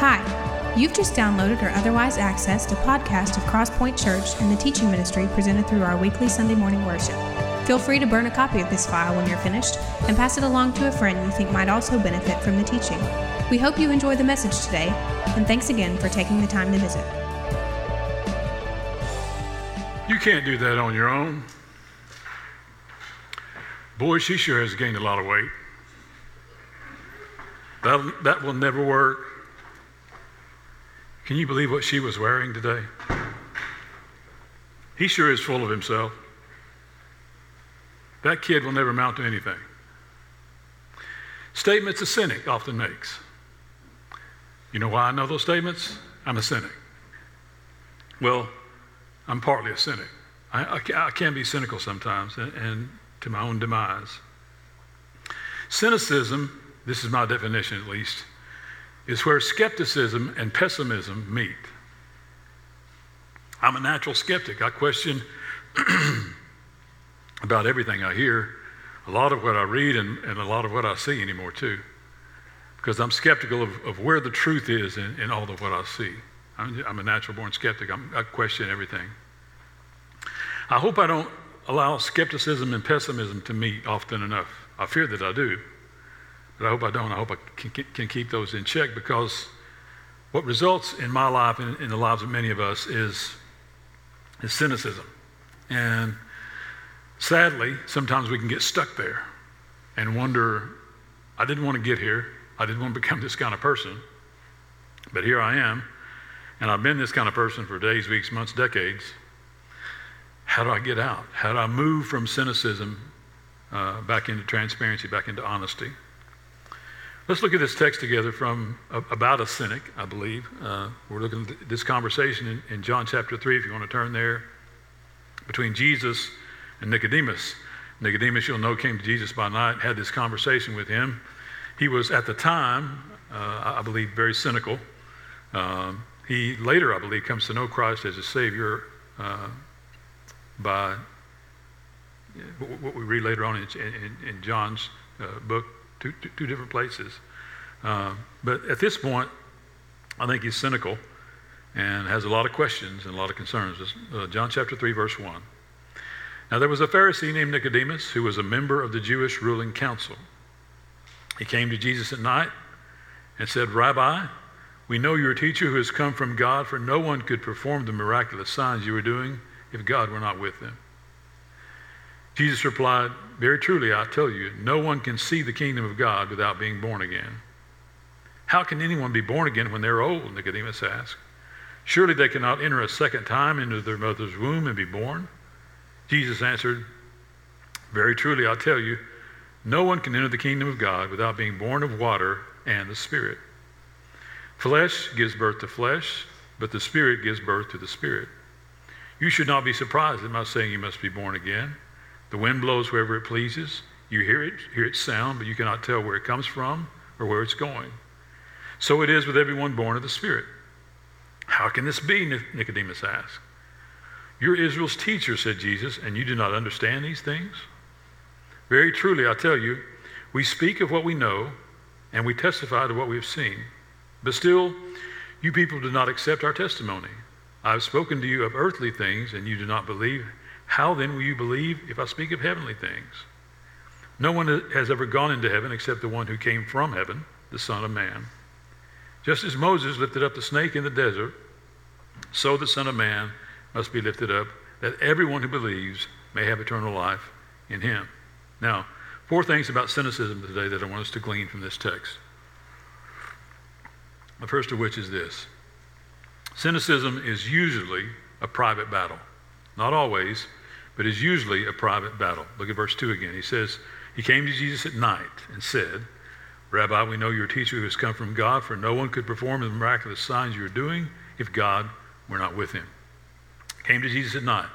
Hi, you've just downloaded or otherwise accessed a podcast of Crosspoint Church and the teaching ministry presented through our weekly Sunday morning worship. Feel free to burn a copy of this file when you're finished and pass it along to a friend you think might also benefit from the teaching. We hope you enjoy the message today, and thanks again for taking the time to visit. You can't do that on your own. Boy, she sure has gained a lot of weight. That, that will never work. Can you believe what she was wearing today? He sure is full of himself. That kid will never amount to anything. Statements a cynic often makes. You know why I know those statements? I'm a cynic. Well, I'm partly a cynic. I, I, I can be cynical sometimes and, and to my own demise. Cynicism this is my definition at least, is where skepticism and pessimism meet. I'm a natural skeptic. I question about everything I hear, a lot of what I read, and, and, a lot of what I see anymore, too. Because I'm skeptical of, of where the truth is in, in, all of what I see. I'm, I'm a natural born skeptic. I'm, I question everything. I hope I don't allow skepticism and pessimism to meet often enough. I fear that I do. But I hope I don't. I hope I can, can keep those in check because what results in my life and in the lives of many of us is, is cynicism. And sadly, sometimes we can get stuck there and wonder, I didn't want to get here. I didn't want to become this kind of person. But here I am. And I've been this kind of person for days, weeks, months, decades. How do I get out? How do I move from cynicism uh, back into transparency, back into honesty? Let's look at this text together from about a cynic, I believe. Uh, we're looking at this conversation in, in, John chapter 3, if you want to turn there, between Jesus and Nicodemus. Nicodemus, you'll know, came to Jesus by night, had this conversation with him. He was, at the time, uh, I believe, very cynical. Um, he later, I believe, comes to know Christ as a Savior uh, by what we read later on in, in, in John's uh, book, two, two, two different places. Uh, but at this point, I think he's cynical and has a lot of questions and a lot of concerns. Uh, John chapter 3, verse 1. Now there was a Pharisee named Nicodemus who was a member of the Jewish ruling council. He came to Jesus at night and said, Rabbi, we know you're a teacher who has come from God, for no one could perform the miraculous signs you were doing if God were not with them. Jesus replied, Very truly, I tell you, no one can see the kingdom of God without being born again. How can anyone be born again when they're old? Nicodemus asked. Surely they cannot enter a second time into their mother's womb and be born. Jesus answered, Very truly, I tell you, no one can enter the kingdom of God without being born of water and the Spirit. Flesh gives birth to flesh, but the Spirit gives birth to the Spirit. You should not be surprised at my saying you must be born again. The wind blows wherever it pleases. You hear it, hear its sound, but you cannot tell where it comes from or where it's going. So it is with everyone born of the Spirit. How can this be? Nicodemus asked. You're Israel's teacher, said Jesus, and you do not understand these things? Very truly, I tell you, we speak of what we know, and we testify to what we have seen. But still, you people do not accept our testimony. I have spoken to you of earthly things, and you do not believe. How then will you believe if I speak of heavenly things? No one has ever gone into heaven except the one who came from heaven, the Son of Man. Just as Moses lifted up the snake in the desert, so the Son of Man must be lifted up, that everyone who believes may have eternal life in him. Now, four things about cynicism today that I want us to glean from this text. The first of which is this cynicism is usually a private battle. Not always, but is usually a private battle. Look at verse 2 again. He says, He came to Jesus at night and said, Rabbi, we know you're a teacher who has come from God, for no one could perform the miraculous signs you're doing if God were not with him. Came to Jesus at night.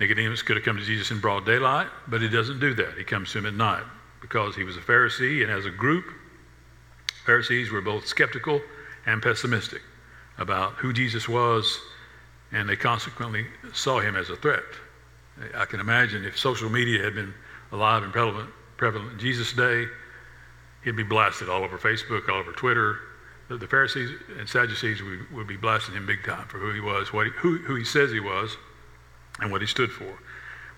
Nicodemus could have come to Jesus in broad daylight, but he doesn't do that. He comes to him at night because he was a Pharisee, and as a group, Pharisees were both skeptical and pessimistic about who Jesus was and they consequently saw him as a threat. I can imagine if social media had been alive and prevalent, prevalent in Jesus' day, he'd be blasted all over Facebook, all over Twitter. the, the Pharisees and Sadducees would, would, be blasting him big time for who he was, what he, who, who he says he was, and what he stood for.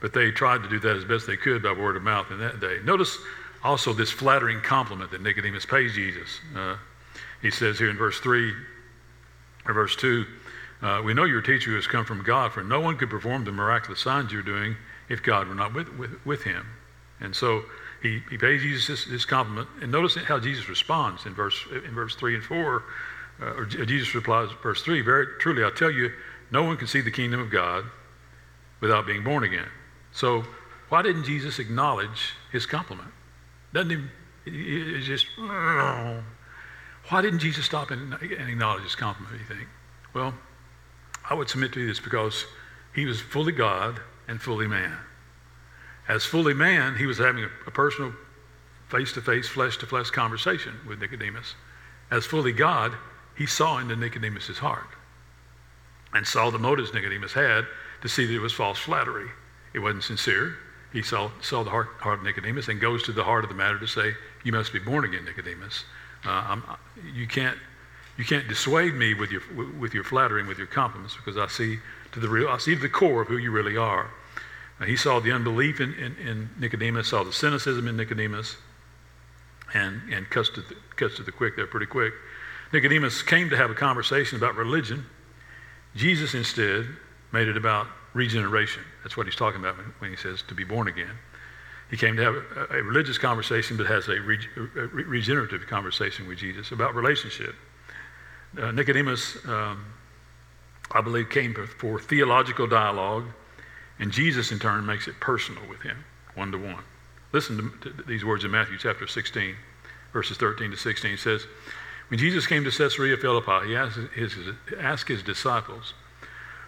But they tried to do that as best they could by word of mouth in that day. Notice also this flattering compliment that Nicodemus pays Jesus. Uh, he says here in verse 3 or verse 2, uh, we know your teacher has come from God, for no one could perform the miraculous signs you're doing if God were not with, with, with him. And so he, he pays Jesus this, compliment. And notice how Jesus responds in verse, in verse 3 and 4. Uh, or Jesus replies, verse 3 Very truly, I tell you, no one can see the kingdom of God without being born again. So, why didn't Jesus acknowledge his compliment? Doesn't he? It's just, why didn't Jesus stop and, and acknowledge his compliment, you think? Well, I would submit to you this because he was fully God and fully man. As fully man, he was having a, personal, face to face, flesh to flesh conversation with Nicodemus. As fully God, he saw into Nicodemus' heart and saw the motives Nicodemus had to see that it was false flattery. It wasn't sincere. He saw, saw the heart, heart of Nicodemus and goes to the heart of the matter to say, You must be born again, Nicodemus. Uh, you, can't, you can't dissuade me with your, with your flattering, with your compliments, because I see to the real, I see to the core of who you really are. He saw the unbelief in, in, in, Nicodemus, saw the cynicism in Nicodemus, and, and cuts, to the, cuts to the quick there pretty quick. Nicodemus came to have a conversation about religion. Jesus instead made it about regeneration. That's what he's talking about when, when he says to be born again. He came to have a, a religious conversation, but has a, reg, a, regenerative conversation with Jesus about relationship. Uh, Nicodemus, um, I believe, came for theological dialogue and Jesus, in turn, makes it personal with him, one to one. Listen to, to these words in Matthew chapter 16, verses 13 to 16. It says, When Jesus came to Caesarea Philippi, he asked his, asked his disciples,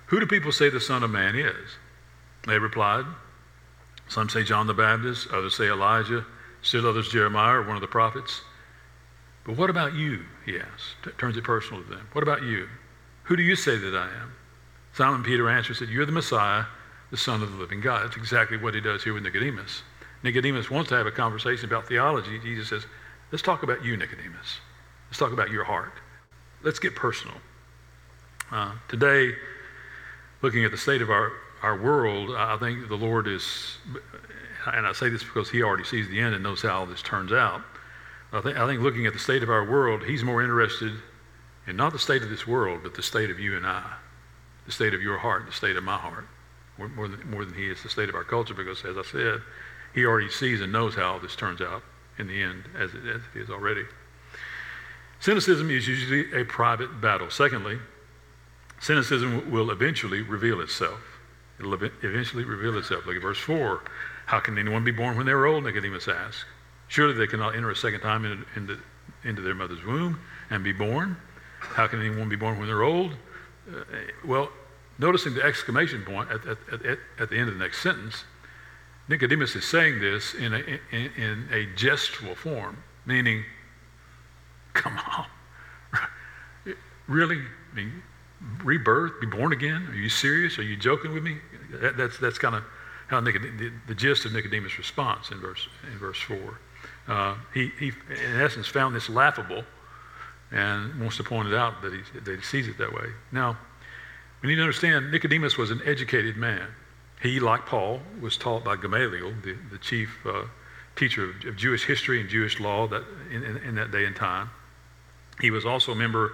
Who do people say the Son of Man is? They replied, Some say John the Baptist, others say Elijah, still others Jeremiah or one of the prophets. But what about you? He asks. T- turns it personal to them. What about you? Who do you say that I am? Simon Peter answered, said, You're the Messiah the Son of the living God. That's exactly what he does here with Nicodemus. Nicodemus wants to have a conversation about theology. Jesus says, Let's talk about you, Nicodemus. Let's talk about your heart. Let's get personal. Uh, today, looking at the state of our, our world, I think the Lord is, and I say this because he already sees the end and knows how this turns out. I think, I think looking at the state of our world, he's more interested in not the state of this world, but the state of you and I, the state of your heart, the state of my heart more than, more than he is the state of our culture because, as I said, he already sees and knows how this turns out in the end, as it, as it is already. Cynicism is usually a private battle. Secondly, cynicism will eventually reveal itself. It'll eventually reveal itself. Look at verse 4. How can anyone be born when they're old? Nicodemus asked. Surely they cannot enter a second time into, into, into their mother's womb and be born. How can anyone be born when they're old? Uh, well, Noticing the exclamation point at, at, at, at, the end of the next sentence, Nicodemus is saying this in a, in, in a gestural form, meaning, come on. really? I mean, rebirth, be born again? Are you serious? Are you joking with me? That, that's that's kind of how Nicodem, the, the, gist of Nicodemus' response in verse, in verse 4. Uh, he, he, in essence, found this laughable and wants to point it out that he, that he sees it that way. Now, we need to understand Nicodemus was an educated man. He, like Paul, was taught by Gamaliel, the, the chief uh, teacher of, of, Jewish history and Jewish law that, in, in, in, that day and time. He was also a member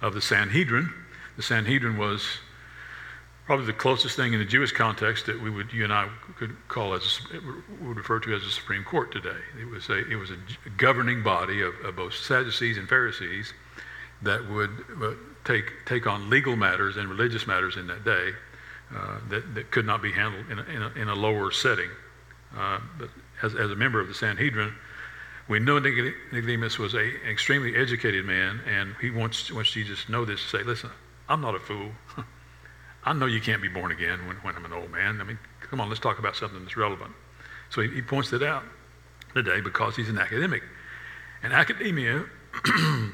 of the Sanhedrin. The Sanhedrin was probably the closest thing in the Jewish context that we would, you and I could call as, would refer to as a Supreme Court today. It was a, it was a governing body of, of both Sadducees and Pharisees that would uh, take, take on legal matters and religious matters in that day uh, that, that could not be handled in a, in a, in a lower setting. Uh, but as, as a member of the Sanhedrin, we know Nicodemus was a, an extremely educated man, and he wants, wants Jesus to know this to say, listen, I'm not a fool. I know you can't be born again when, when I'm an old man. I mean, come on, let's talk about something that's relevant. So he, he points it out today because he's an academic. And academia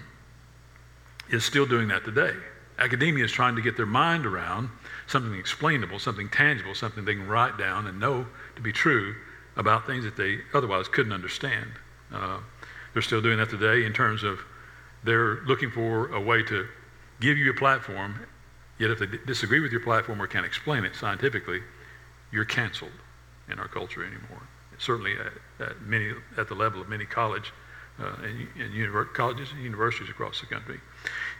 is still doing that today. Academia is trying to get their mind around something explainable, something tangible, something they can write down and know to be true about things that they otherwise couldn't understand. Uh, they're still doing that today in terms of They're looking for a way to give you a platform, yet if they disagree with your platform or can't explain it scientifically, you're canceled in our culture anymore. Certainly at, at many, at the level of many college uh, and, and univer- colleges and universities across the country.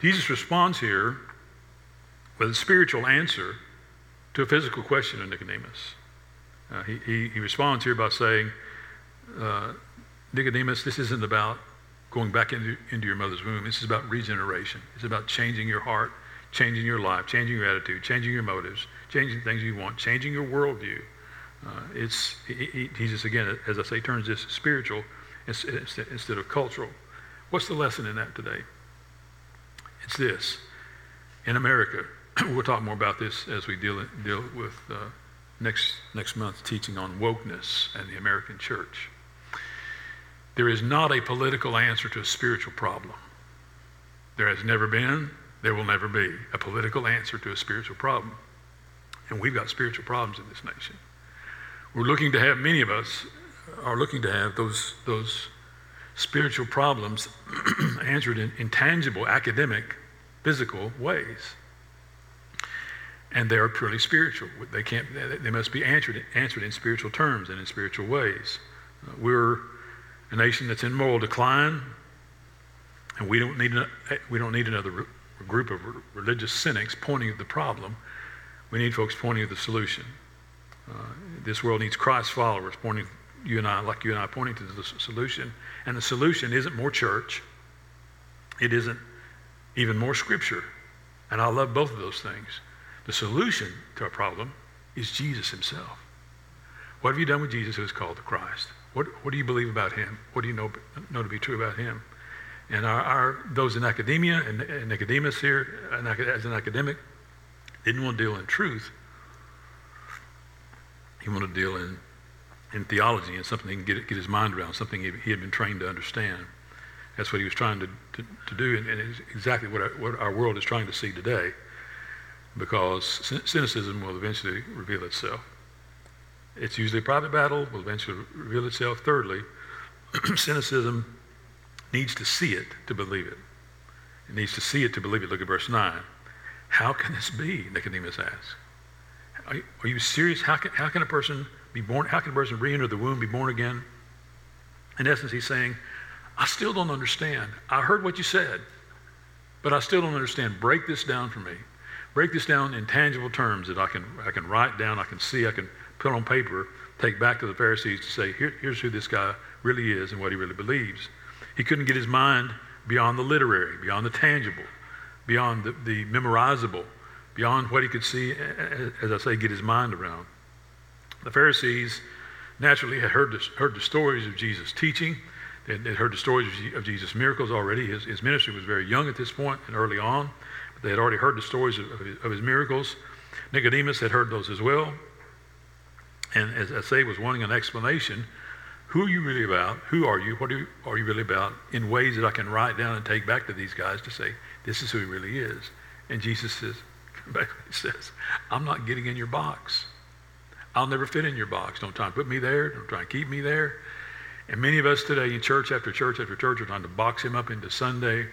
Jesus responds here with a spiritual answer to a physical question of Nicodemus. Uh, he, he, he, responds here by saying, uh, Nicodemus, this isn't about going back into, into your mother's womb. This is about regeneration. It's about changing your heart, changing your life, changing your attitude, changing your motives, changing things you want, changing your worldview. Uh, it's he, just again, as I say, turns this spiritual instead of cultural. What's the lesson in that today? It's this: in America, we'll talk more about this as we deal deal with uh, next next month teaching on wokeness and the American church. There is not a political answer to a spiritual problem. There has never been, there will never be a political answer to a spiritual problem. And we've got spiritual problems in this nation. We're looking to have, many of us are looking to have those, those spiritual problems answered in, in tangible, academic, physical ways. And they are purely spiritual. They, can't, they must be answered, answered in spiritual terms and in spiritual ways. We're a nation that's in moral decline, and we don't need, we don't need another group of religious cynics pointing at the problem. We need folks pointing at the solution. Uh, this world needs Christ followers pointing, you and I, like you and I, pointing to the solution. And the solution isn't more church. It isn't even more scripture. And I love both of those things. The solution to our problem is Jesus himself. What have you done with Jesus who is called the Christ? What, what do you believe about him? What do you know, know to be true about him? And our, our those in academia and, and Nicodemus here, as an academic, didn't want to deal in truth. He wanted to deal in, in theology and something he can get, get his mind around, something he, he had been trained to understand. That's what he was trying to, to, to do, and, and, it's exactly what our, what our world is trying to see today, because cynicism will eventually reveal itself. It's usually a private battle, will eventually reveal itself. Thirdly, cynicism needs to see it to believe it. It needs to see it to believe it. Look at verse 9. How can this be? Nicodemus asks. Are, are you serious? How can, how can a person be born? How can a person re enter the womb, be born again? In essence, he's saying, I still don't understand. I heard what you said, but I still don't understand. Break this down for me. Break this down in tangible terms that I can, I can write down, I can see, I can put on paper, take back to the Pharisees to say, Here, here's who this guy really is and what he really believes. He couldn't get his mind beyond the literary, beyond the tangible, beyond the, the memorizable, beyond what he could see, as I say, get his mind around. The Pharisees naturally had heard heard the stories of Jesus' teaching. They had heard the stories of Jesus' miracles already. His, his ministry was very young at this point and early on. But they had already heard the stories of, of, his, of his miracles. Nicodemus had heard those as well. And as I say, was wanting an explanation. Who are you really about? Who are you? What are you, are you really about? In ways that I can write down and take back to these guys to say, this is who he really is. And Jesus says, basically says, I'm not getting in your box. I'll never fit in your box. Don't try and put me there. Don't try and keep me there. And many of us today in church after church after church are trying to box him up into Sunday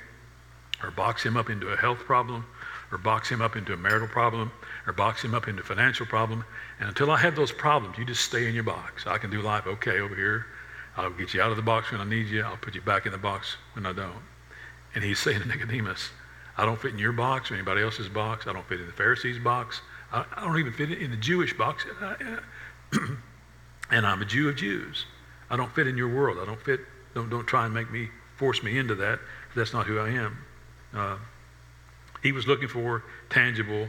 or box him up into a health problem or box him up into a marital problem or box him up into a financial problem. And until I have those problems, you just stay in your box. I can do life okay over here. I'll get you out of the box when I need you. I'll put you back in the box when I don't. And he's saying to Nicodemus, I don't fit in your box or anybody else's box. I don't fit in the Pharisees' box. I, I don't even fit in the Jewish box. and I'm a Jew of Jews. I don't fit in your world. I don't fit. Don't, don't try and make me, force me into that. That's not who I am. Uh, he was looking for tangible,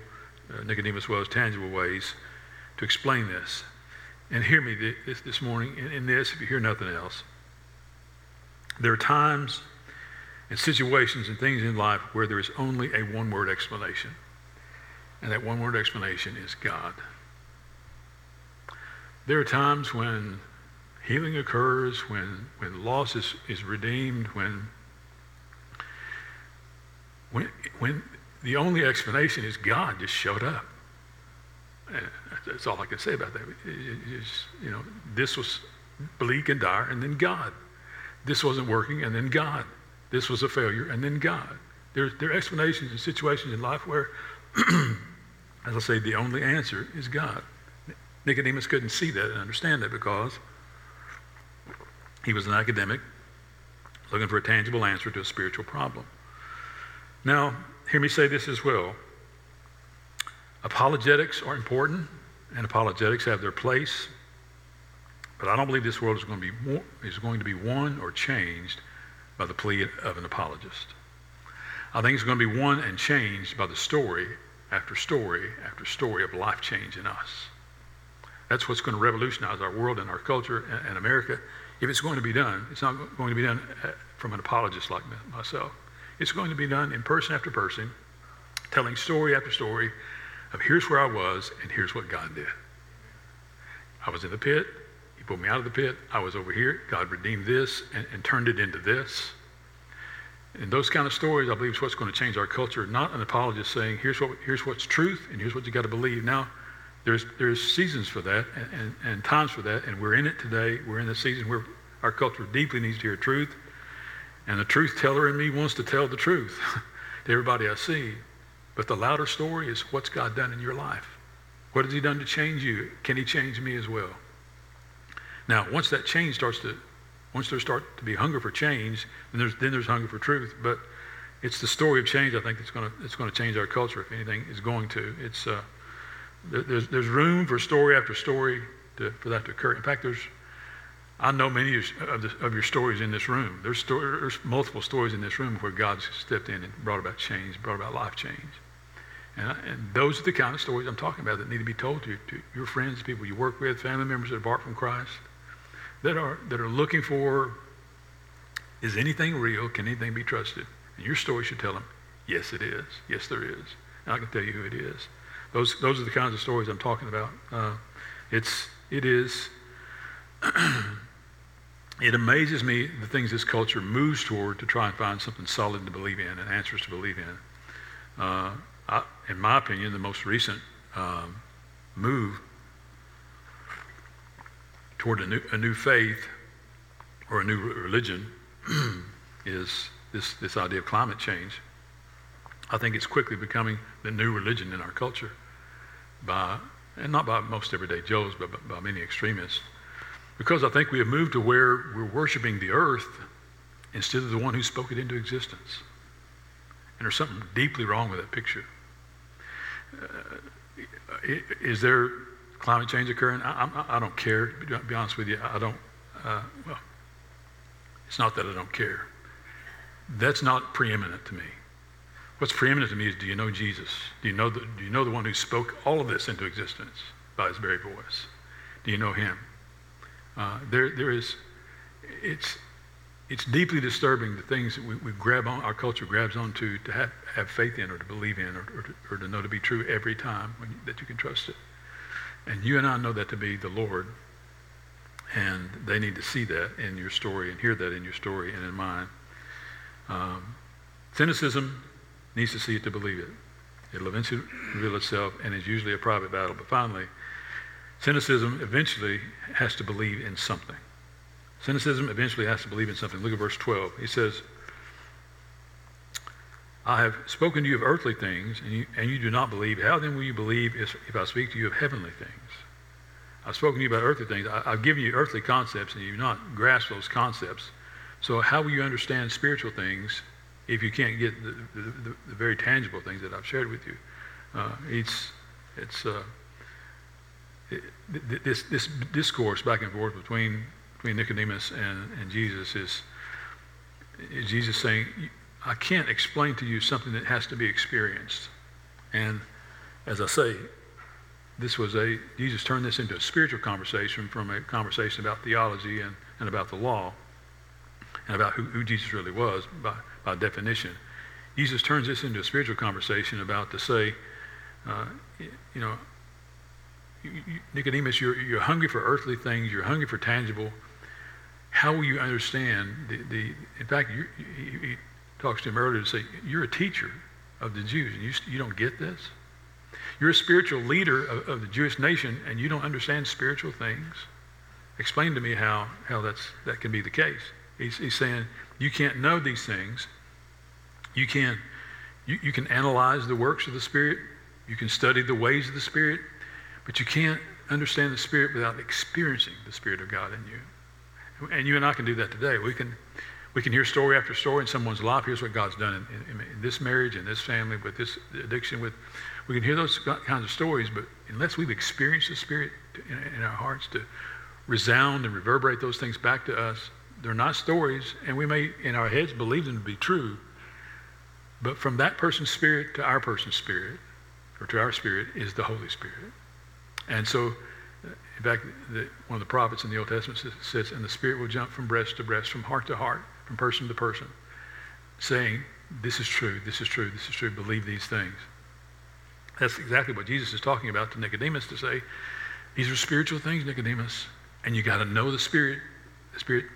uh, Nicodemus was, tangible ways to explain this. And hear me this, this morning in, in this, if you hear nothing else. There are times and situations and things in life where there is only a one word explanation. And that one word explanation is God. There are times when healing occurs, when, when loss is, is redeemed, when, when, when the only explanation is God just showed up. And that's all I can say about that. you know, this was bleak and dire, and then God. This wasn't working, and then God. this was a failure, and then God. There, there are explanations and situations in life where, as I say, the only answer is God. Nicodemus couldn't see that and understand that because he was an academic looking for a tangible answer to a spiritual problem. Now, hear me say this as well. Apologetics are important, and apologetics have their place, but I don't believe this world is going to be, more, is going to be won or changed by the plea of an apologist. I think it's going to be won and changed by the story after story after story of life change in us. That's what's going to revolutionize our world and our culture and America. If it's going to be done, it's not going to be done uh, from an apologist like myself. It's going to be done in person after person, telling story after story of here's where I was and here's what God did. I was in the pit. He pulled me out of the pit. I was over here. God redeemed this and, and turned it into this. And those kind of stories, I believe, is what's going to change our culture. Not an apologist saying, here's, what, here's what's truth and here's what you got to believe. Now, there's, there's seasons for that and, and, and, times for that, and we're in it today. We're in the season where our culture deeply needs to hear truth. And the truth teller in me wants to tell the truth to everybody I see. But the louder story is what's God done in your life? What has he done to change you? Can he change me as well? Now, once that change starts to once there start to be hunger for change, then there's, then there's hunger for truth. But it's the story of change, I think, that's going to, that's going to change our culture, if anything is going to. It's, uh, there's, there's room for story after story to, for that to occur. In fact, there's, I know many of, the, of your stories in this room. There's, story, there's multiple stories in this room where God stepped in and brought about change, brought about life change. And, and, those are the kind of stories I'm talking about that need to be told to, to your friends, people you work with, family members that are apart from Christ that are, that are looking for is anything real? Can anything be trusted? And your story should tell them, yes, it is. Yes, there is. And I can tell you who it is. Those, those are the kinds of stories I'm talking about. Uh, it's, it is, it amazes me the things this culture moves toward to try and find something solid to believe in and answers to believe in. Uh, I, in my opinion, the most recent um, move toward a new, a new faith or a new religion is this, this idea of climate change. I think it's quickly becoming the new religion in our culture by, and not by most everyday Joes, but by, by many extremists. Because I think we have moved to where we're worshiping the earth instead of the one who spoke it into existence. And there's something deeply wrong with that picture. Uh, is there climate change occurring. I, I, I don't care. To be honest with you, I don't. Uh, well, it's not that I don't care. That's not preeminent to me. What's preeminent to me is do you know Jesus? Do you know the, do you know the one who spoke all of this into existence by his very voice? Do you know him? Uh, there, there is, it's, it's deeply disturbing the things that we, we grab on, our culture grabs onto to have, have faith in or to believe in or, or, to, or to know to be true every time you, that you can trust it. And you and I know that to be the Lord. And they need to see that in your story and hear that in your story and in mine. Um, cynicism needs to see it to believe it. It'll eventually reveal itself, and it's usually a private battle. But finally, cynicism eventually has to believe in something. Cynicism eventually has to believe in something. Look at verse 12. He says, I have spoken to you of earthly things, and you, and you do not believe. How then will you believe if, I speak to you of heavenly things? I've spoken to you about earthly things. I, have given you earthly concepts, and you've not grasped those concepts. So how will you understand spiritual things if you can't get the, the, the, the very tangible things that I've shared with you? Uh, it's it's uh, this this discourse back and forth between between Nicodemus and, and Jesus is, is Jesus saying I can't explain to you something that has to be experienced. And as I say, this was a, Jesus turned this into a spiritual conversation from a conversation about theology and, and about the law and about who, who Jesus really was by, by definition. Jesus turns this into a spiritual conversation about to say, uh, you know, Nicodemus, you're, you're hungry for earthly things, you're hungry for tangible. How will you understand the, the in fact, you, you, talks to him earlier to say, You're a teacher of the Jews, and you, you don't get this? You're a spiritual leader of, of, the Jewish nation, and you don't understand spiritual things? Explain to me how, how that's, that can be the case. He's, he's saying you can't know these things. You can, you, you can analyze the works of the Spirit. You can study the ways of the Spirit, but you can't understand the Spirit without experiencing the Spirit of God in you. And you and I can do that today. We can, we can hear story after story in someone's life. Here's what God's done in, in, in this marriage, in this family, with this addiction. With we can hear those kinds of stories, but unless we've experienced the Spirit in, in our hearts to resound and reverberate those things back to us, they're not stories, and we may in our heads believe them to be true. But from that person's spirit to our person's spirit, or to our spirit, is the Holy Spirit. And so, in fact, the, one of the prophets in the Old Testament says, and the Spirit will jump from breast to breast, from heart to heart, from person to person, saying, This is true, this is true, this is true, believe these things. That's exactly what Jesus is talking about to Nicodemus to say, These are spiritual things, Nicodemus, and you got to know the Spirit, the Spirit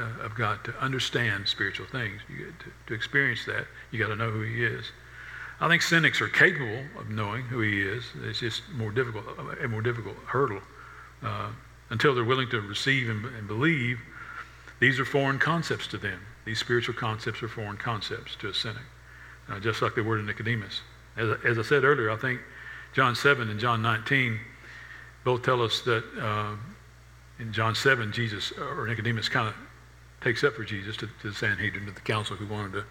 uh, of God to understand spiritual things. You, to, to experience that, you got to know who He is. I think cynics are capable of knowing who he is. It's just more difficult, a more difficult hurdle. Uh, until they're willing to receive and, and, believe, these are foreign concepts to them. These spiritual concepts are foreign concepts to a cynic, uh, just like they were to Nicodemus. As, as, I said earlier, I think John 7 and John 19 both tell us that uh, in John 7, Jesus, or Nicodemus kind of takes up for Jesus to, to the Sanhedrin, to the council who wanted to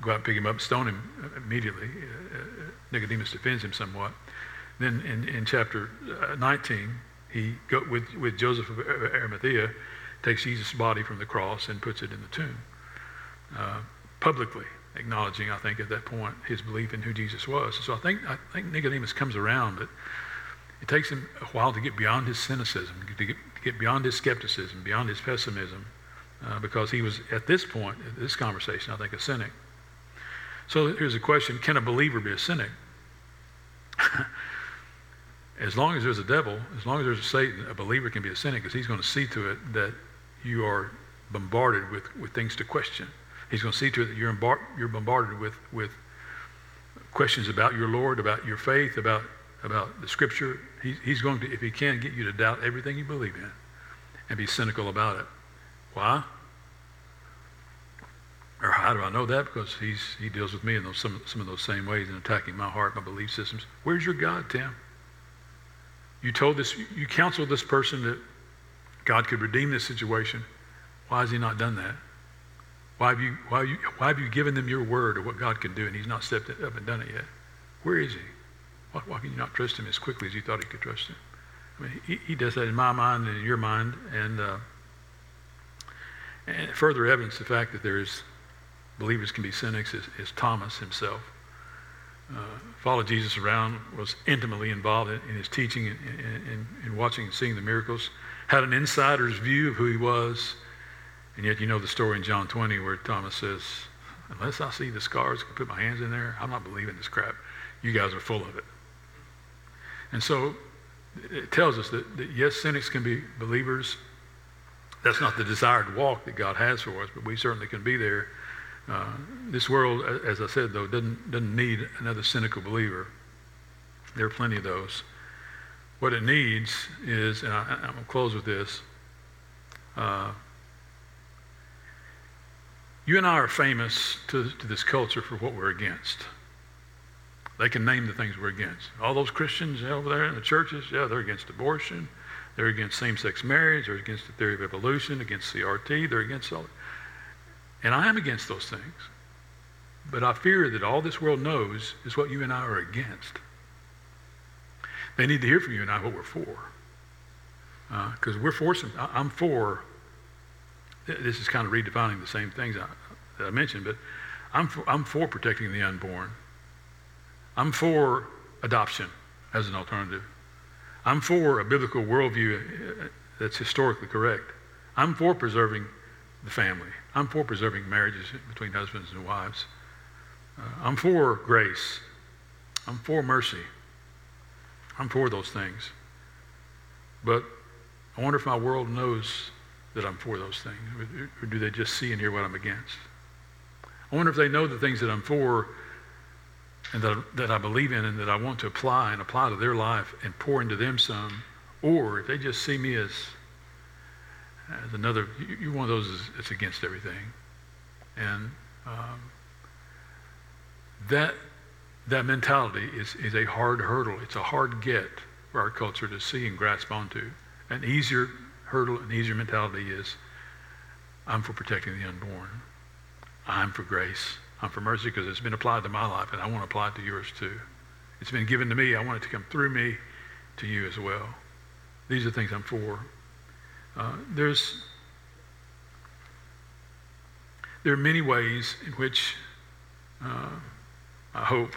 go out and pick him up stone him immediately. Uh, uh, Nicodemus defends him somewhat. Then in, in chapter uh, 19, he, go, with, with Joseph of Arimathea, takes Jesus' body from the cross and puts it in the tomb, uh, publicly acknowledging, I think, at that point, his belief in who Jesus was. So I think, I think Nicodemus comes around, but it takes him a while to get beyond his cynicism, to get, to get beyond his skepticism, beyond his pessimism, uh, because he was, at this point, this conversation, I think, a cynic. So here's a question Can a believer be a cynic? as long as there's a devil, as long as there's a Satan, a believer can be a cynic because he's going to see to it that you are bombarded with, with things to question. He's going to see to it that you're, you're bombarded with, with questions about your Lord, about your faith, about, about the Scripture. He, he's going to, if he can, get you to doubt everything you believe in and be cynical about it. Why? Or how do I know that? Because he's, he deals with me in those, some, some of those same ways in attacking my heart, my belief systems. Where's your God, Tim? You told this, you counseled this person that God could redeem this situation. Why has he not done that? Why have you, why you, why have you given them your word of what God can do and he's not stepped up and done it yet? Where is he? Why, why can you not trust him as quickly as you thought he could trust him? I mean, he, he does that in my mind and in your mind. And, uh, and further evidence the fact that there is believers can be cynics is, is Thomas himself. Uh, followed Jesus around, was intimately involved in, in his teaching and in, in, in, watching and seeing the miracles, had an insider's view of who he was. And yet, you know the story in John 20 where Thomas says, Unless I see the scars, can put my hands in there, I'm not believing this crap. You guys are full of it. And so it tells us that, that yes, cynics can be believers. That's not the desired walk that God has for us, but we certainly can be there uh, this world, as I said, though, doesn't, doesn't need another cynical believer. There are plenty of those. What it needs is, and I, am going to close with this. Uh, you and I are famous to, to this culture for what we're against. They can name the things we're against. All those Christians over there in the churches, yeah, they're against abortion. They're against same-sex marriage. They're against the theory of evolution, against CRT. They're against all. And I am against those things. But I fear that all this world knows is what you and I are against. They need to hear from you and I what we're for. Because uh, we're for some, I, I'm for, this is kind of redefining the same things I, that I mentioned, but I'm for, I'm for protecting the unborn. I'm for adoption as an alternative. I'm for a biblical worldview uh, that's historically correct. I'm for preserving the family. I'm for preserving marriages between husbands and wives. Uh, I'm for grace. I'm for mercy. I'm for those things. But I wonder if my world knows that I'm for those things, or do they just see and hear what I'm against? I wonder if they know the things that I'm for and that, that I believe in and that I want to apply and apply to their life and pour into them some, or if they just see me as as another, you're one of those that's against everything. And um, that, that mentality is, is a hard hurdle. It's a hard get for our culture to see and grasp onto. An easier hurdle, an easier mentality is I'm for protecting the unborn. I'm for grace. I'm for mercy because it's been applied to my life and I want to apply it to yours too. It's been given to me. I want it to come through me to you as well. These are things I'm for. Uh, there's there are many ways in which uh, I hope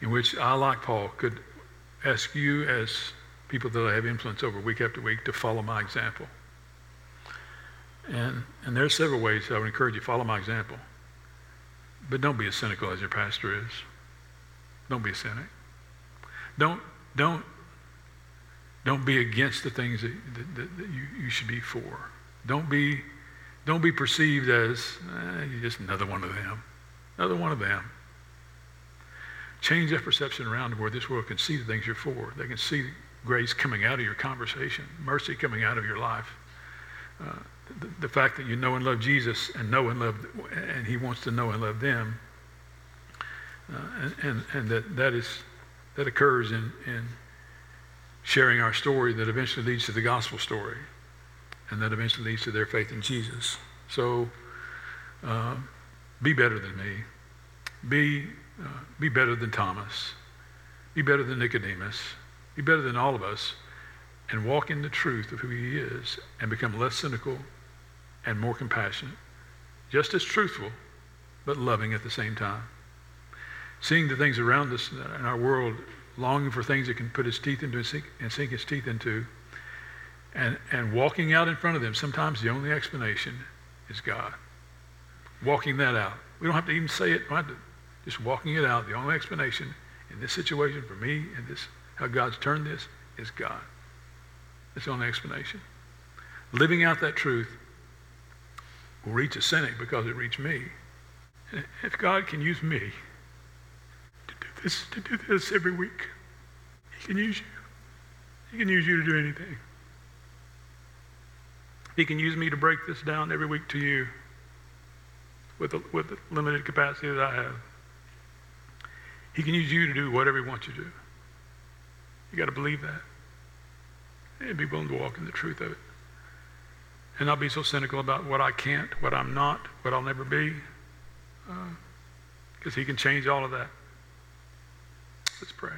in which I, like Paul, could ask you as people that I have influence over week after week to follow my example. And, and there are several ways I would encourage you follow my example. But don't be as cynical as your pastor is. Don't be a cynic. Don't, don't, don't be against the things that, that, that you, you should be for. Don't be, don't be perceived as eh, you're just another one of them. Another one of them. Change that perception around where this world can see the things you're for. They can see grace coming out of your conversation, mercy coming out of your life. Uh, the, the, fact that you know and love Jesus and know and love, and He wants to know and love them, uh, and, and, and that that is that occurs in, in sharing our story that eventually leads to the gospel story, and that eventually leads to their faith in Jesus. So, uh, be better than me. Be uh, be better than Thomas. Be better than Nicodemus. Be better than all of us and walk in the truth of who he is and become less cynical and more compassionate. Just as truthful, but loving at the same time. Seeing the things around us in our world, longing for things that can put his teeth into and sink, and sink his teeth into, and, and walking out in front of them. Sometimes the only explanation is God. Walking that out. We don't have to even say it. To just walking it out, the only explanation in this situation for me and this, how God's turned this, is God. That's the only explanation. Living out that truth will reach a cynic because it reached me. If God can use me this, to do this every week, He can use you. He can use you to do anything. He can use me to break this down every week to you with with the limited capacity that I have. He can use you to do whatever he wants you to do. You got to believe that. And be willing to walk in the truth of it. And not be so cynical about what I can't, what I'm not, what I'll never be. Because uh, he can change all of that. Let's pray.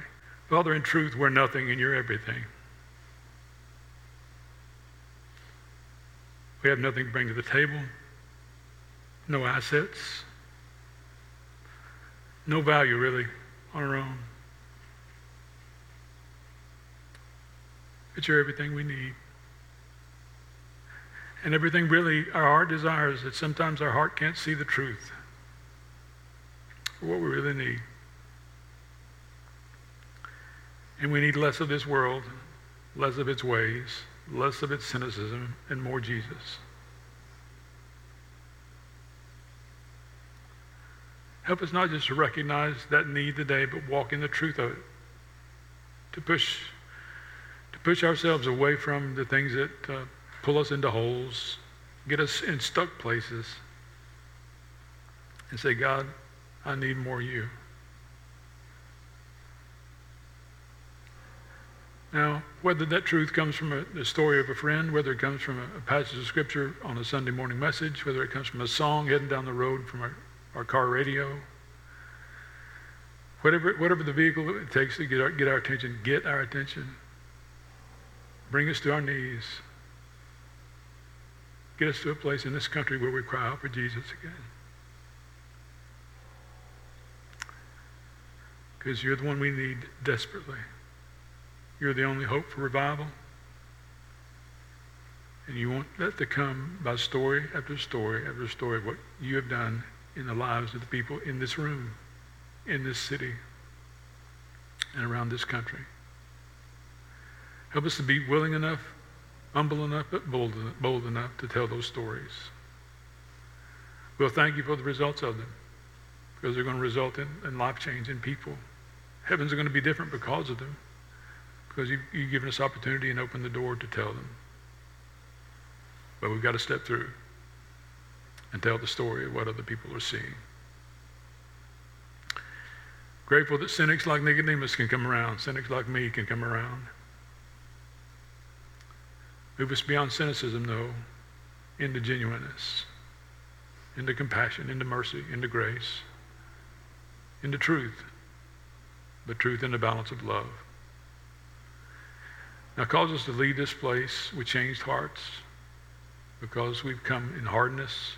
Father, in truth, we're nothing and you're everything. We have nothing to bring to the table, no assets, no value really on our own. But you're everything we need. And everything really our heart desires that sometimes our heart can't see the truth what we really need. And we need less of this world, less of its ways, less of its cynicism, and more Jesus. Help us not just to recognize that need today, but walk in the truth of it. To push, to push ourselves away from the things that uh, pull us into holes, get us in stuck places, and say, God, I need more you. Now, whether that truth comes from a, the story of a friend, whether it comes from a, a, passage of Scripture on a Sunday morning message, whether it comes from a song heading down the road from our our car radio, whatever, whatever the vehicle it takes to get our, get our attention, get our attention. Bring us to our knees. Get us to a place in this country where we cry out for Jesus again. Because you're the one we need desperately. You're the only hope for revival. And you want that to come by story after story after story of what you have done in the lives of the people in this room, in this city, and around this country. Help us to be willing enough, humble enough, but bold, bold enough to tell those stories. We'll thank you for the results of them because they're going to result in, in life change in people. Heavens are going to be different because of them, because you, you've given us opportunity and opened the door to tell them. But we've got to step through and tell the story of what other people are seeing. Grateful that cynics like Nicodemus can come around, cynics like me can come around. Move us beyond cynicism, though, into genuineness, into compassion, into mercy, into grace, into truth, but truth in the balance of love. Now, cause us to leave this place with changed hearts because we've come in hardness.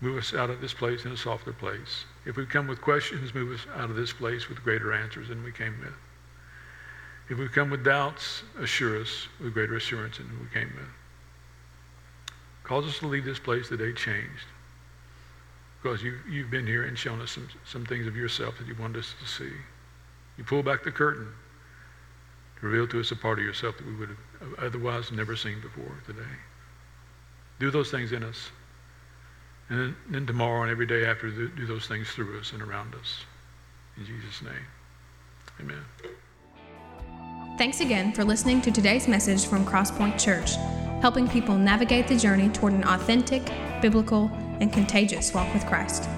Move us out of this place in a softer place. If we come with questions, move us out of this place with greater answers than we came with. If we come with doubts, assure us with greater assurance than we came with. Cause us to leave this place today changed. Because you, you've been here and shown us some, some things of yourself that you wanted us to see. You pull back the curtain reveal to us a part of yourself that we would have otherwise never seen before today. Do those things in us. And then, then tomorrow and every day after, do, those things through us and around us. In Jesus' name, amen. Thanks again for listening to today's message from Crosspoint Church, helping people navigate the journey toward an authentic, biblical, and contagious walk with Christ.